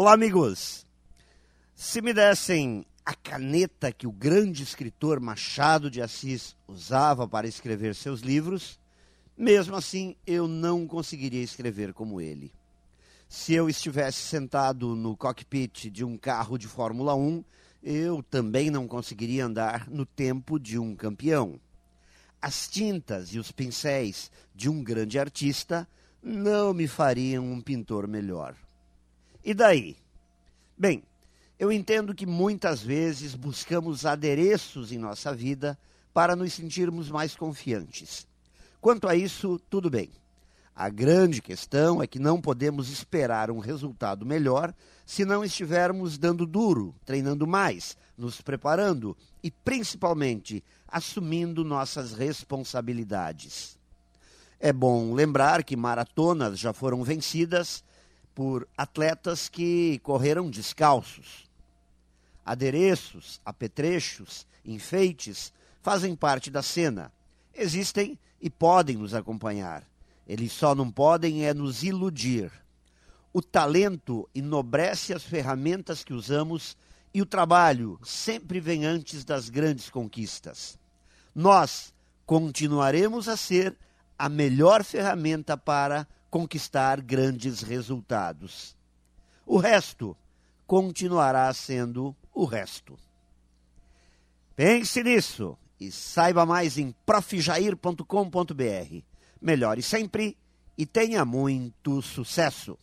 Olá, amigos! Se me dessem a caneta que o grande escritor Machado de Assis usava para escrever seus livros, mesmo assim eu não conseguiria escrever como ele. Se eu estivesse sentado no cockpit de um carro de Fórmula 1, eu também não conseguiria andar no tempo de um campeão. As tintas e os pincéis de um grande artista não me fariam um pintor melhor. E daí? Bem, eu entendo que muitas vezes buscamos adereços em nossa vida para nos sentirmos mais confiantes. Quanto a isso, tudo bem. A grande questão é que não podemos esperar um resultado melhor se não estivermos dando duro, treinando mais, nos preparando e, principalmente, assumindo nossas responsabilidades. É bom lembrar que maratonas já foram vencidas por atletas que correram descalços. Adereços, apetrechos, enfeites fazem parte da cena. Existem e podem nos acompanhar. Eles só não podem é nos iludir. O talento enobrece as ferramentas que usamos e o trabalho sempre vem antes das grandes conquistas. Nós continuaremos a ser a melhor ferramenta para conquistar grandes resultados. O resto continuará sendo o resto. Pense nisso e saiba mais em profjair.com.br. Melhore sempre e tenha muito sucesso!